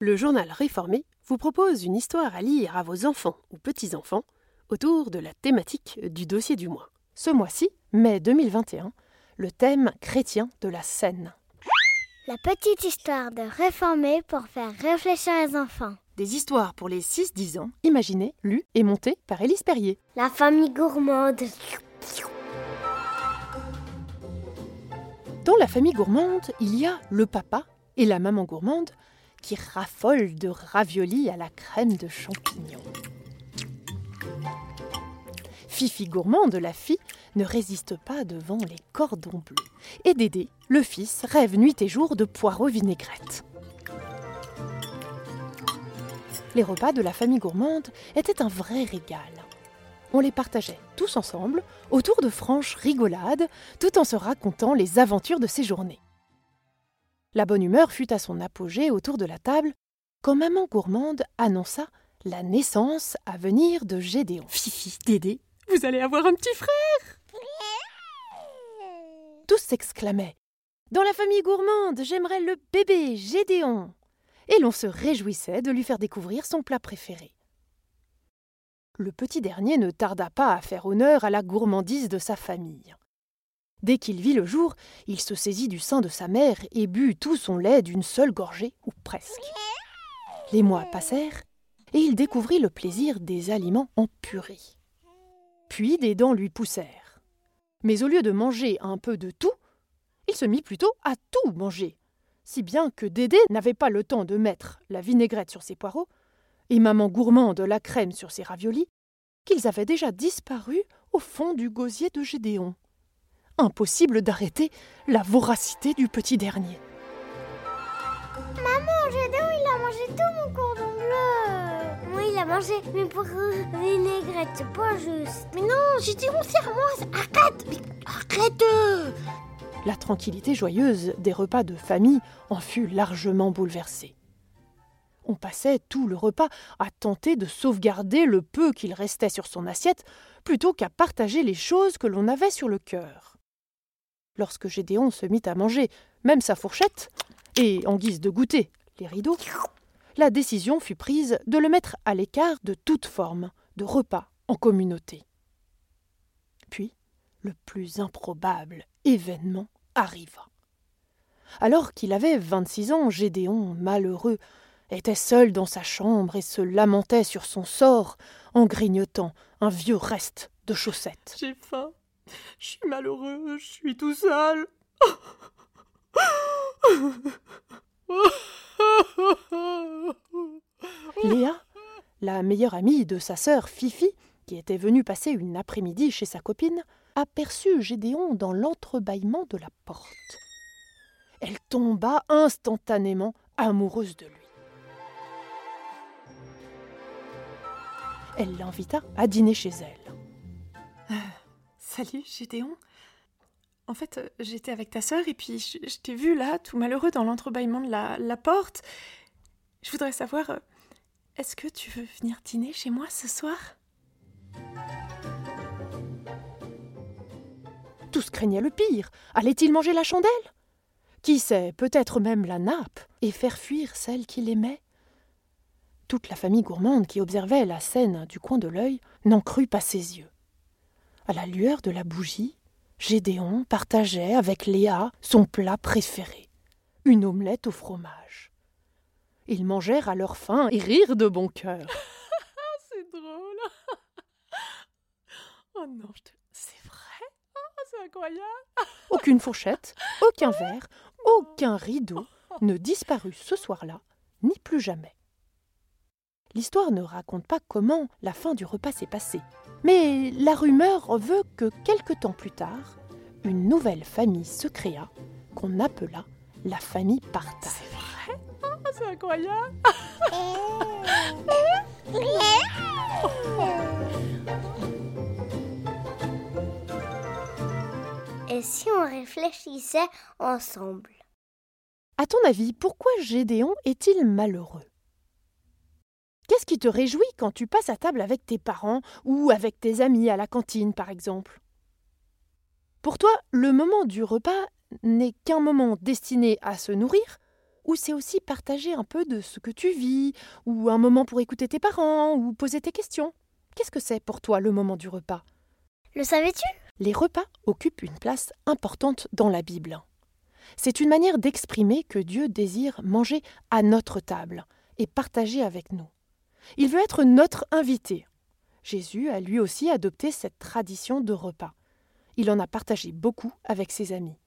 Le journal réformé vous propose une histoire à lire à vos enfants ou petits-enfants autour de la thématique du dossier du mois. Ce mois-ci, mai 2021, le thème chrétien de la scène. La petite histoire de réformer pour faire réfléchir les enfants. Des histoires pour les 6-10 ans, imaginées, lues et montées par Élise Perrier. La famille gourmande. Dans la famille gourmande, il y a le papa et la maman gourmande qui raffolent de raviolis à la crème de champignons. Fifi gourmande, la fille, ne résiste pas devant les cordons bleus. Et Dédé, le fils, rêve nuit et jour de poireaux vinaigrettes. Les repas de la famille gourmande étaient un vrai régal. On les partageait tous ensemble, autour de franches rigolades, tout en se racontant les aventures de ces journées. La bonne humeur fut à son apogée autour de la table quand maman gourmande annonça la naissance à venir de Gédéon. Fifi, Dédé, vous allez avoir un petit frère Tous s'exclamaient Dans la famille gourmande, j'aimerais le bébé Gédéon Et l'on se réjouissait de lui faire découvrir son plat préféré. Le petit dernier ne tarda pas à faire honneur à la gourmandise de sa famille. Dès qu'il vit le jour, il se saisit du sein de sa mère et but tout son lait d'une seule gorgée, ou presque. Les mois passèrent, et il découvrit le plaisir des aliments en purée. Puis des dents lui poussèrent. Mais au lieu de manger un peu de tout, il se mit plutôt à tout manger, si bien que Dédé n'avait pas le temps de mettre la vinaigrette sur ses poireaux et maman gourmande la crème sur ses raviolis, qu'ils avaient déjà disparu au fond du gosier de Gédéon. Impossible d'arrêter la voracité du petit dernier. Maman, Gédéon, il a mangé tout mon cordon bleu. Oui, il a mangé, mais pour vinaigrette, c'est pas juste. Mais non, Gédéon, serre-moi. Arrête Arrête La tranquillité joyeuse des repas de famille en fut largement bouleversée. On passait tout le repas à tenter de sauvegarder le peu qu'il restait sur son assiette, plutôt qu'à partager les choses que l'on avait sur le cœur. Lorsque Gédéon se mit à manger même sa fourchette, et en guise de goûter les rideaux, la décision fut prise de le mettre à l'écart de toute forme de repas en communauté. Puis, le plus improbable événement arriva. Alors qu'il avait vingt-six ans, Gédéon, malheureux, était seul dans sa chambre et se lamentait sur son sort en grignotant un vieux reste de chaussettes. J'ai faim. Je suis malheureux. Je suis tout seul. Léa, la meilleure amie de sa sœur Fifi, qui était venue passer une après-midi chez sa copine, aperçut Gédéon dans l'entrebâillement de la porte. Elle tomba instantanément amoureuse de lui. Elle l'invita à dîner chez elle. Salut, Gédéon. En fait, euh, j'étais avec ta sœur et puis je, je t'ai vu là, tout malheureux dans l'entrebâillement de la, la porte. Je voudrais savoir, euh, est-ce que tu veux venir dîner chez moi ce soir? Tous craignaient le pire. Allait-il manger la chandelle? Qui sait, peut-être même la nappe, et faire fuir celle qu'il aimait? Toute la famille gourmande qui observait la scène du coin de l'œil n'en crut pas ses yeux. À la lueur de la bougie, Gédéon partageait avec Léa son plat préféré, une omelette au fromage. Ils mangèrent à leur faim et rirent de bon cœur. C'est drôle. oh non, te... c'est vrai? Oh, C'est incroyable. Aucune fourchette, aucun verre, aucun rideau ne disparut ce soir-là, ni plus jamais. L'histoire ne raconte pas comment la fin du repas s'est passée, mais la rumeur veut que quelque temps plus tard, une nouvelle famille se créa qu'on appela la famille Partage. C'est vrai? Oh, C'est incroyable. Et si on réfléchissait ensemble? À ton avis, pourquoi Gédéon est-il malheureux? Qu'est-ce qui te réjouit quand tu passes à table avec tes parents ou avec tes amis à la cantine, par exemple? Pour toi, le moment du repas n'est qu'un moment destiné à se nourrir ou c'est aussi partager un peu de ce que tu vis, ou un moment pour écouter tes parents, ou poser tes questions? Qu'est-ce que c'est pour toi le moment du repas? Le savais-tu? Les repas occupent une place importante dans la Bible. C'est une manière d'exprimer que Dieu désire manger à notre table et partager avec nous. Il veut être notre invité. Jésus a lui aussi adopté cette tradition de repas. Il en a partagé beaucoup avec ses amis.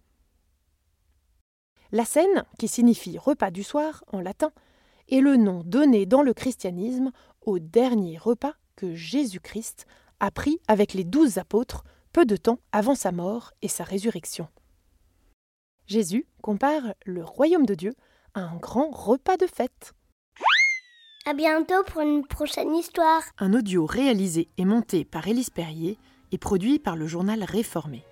La scène, qui signifie repas du soir en latin, est le nom donné dans le christianisme au dernier repas que Jésus-Christ a pris avec les douze apôtres peu de temps avant sa mort et sa résurrection. Jésus compare le royaume de Dieu à un grand repas de fête. À bientôt pour une prochaine histoire. Un audio réalisé et monté par Élise Perrier et produit par le journal Réformé.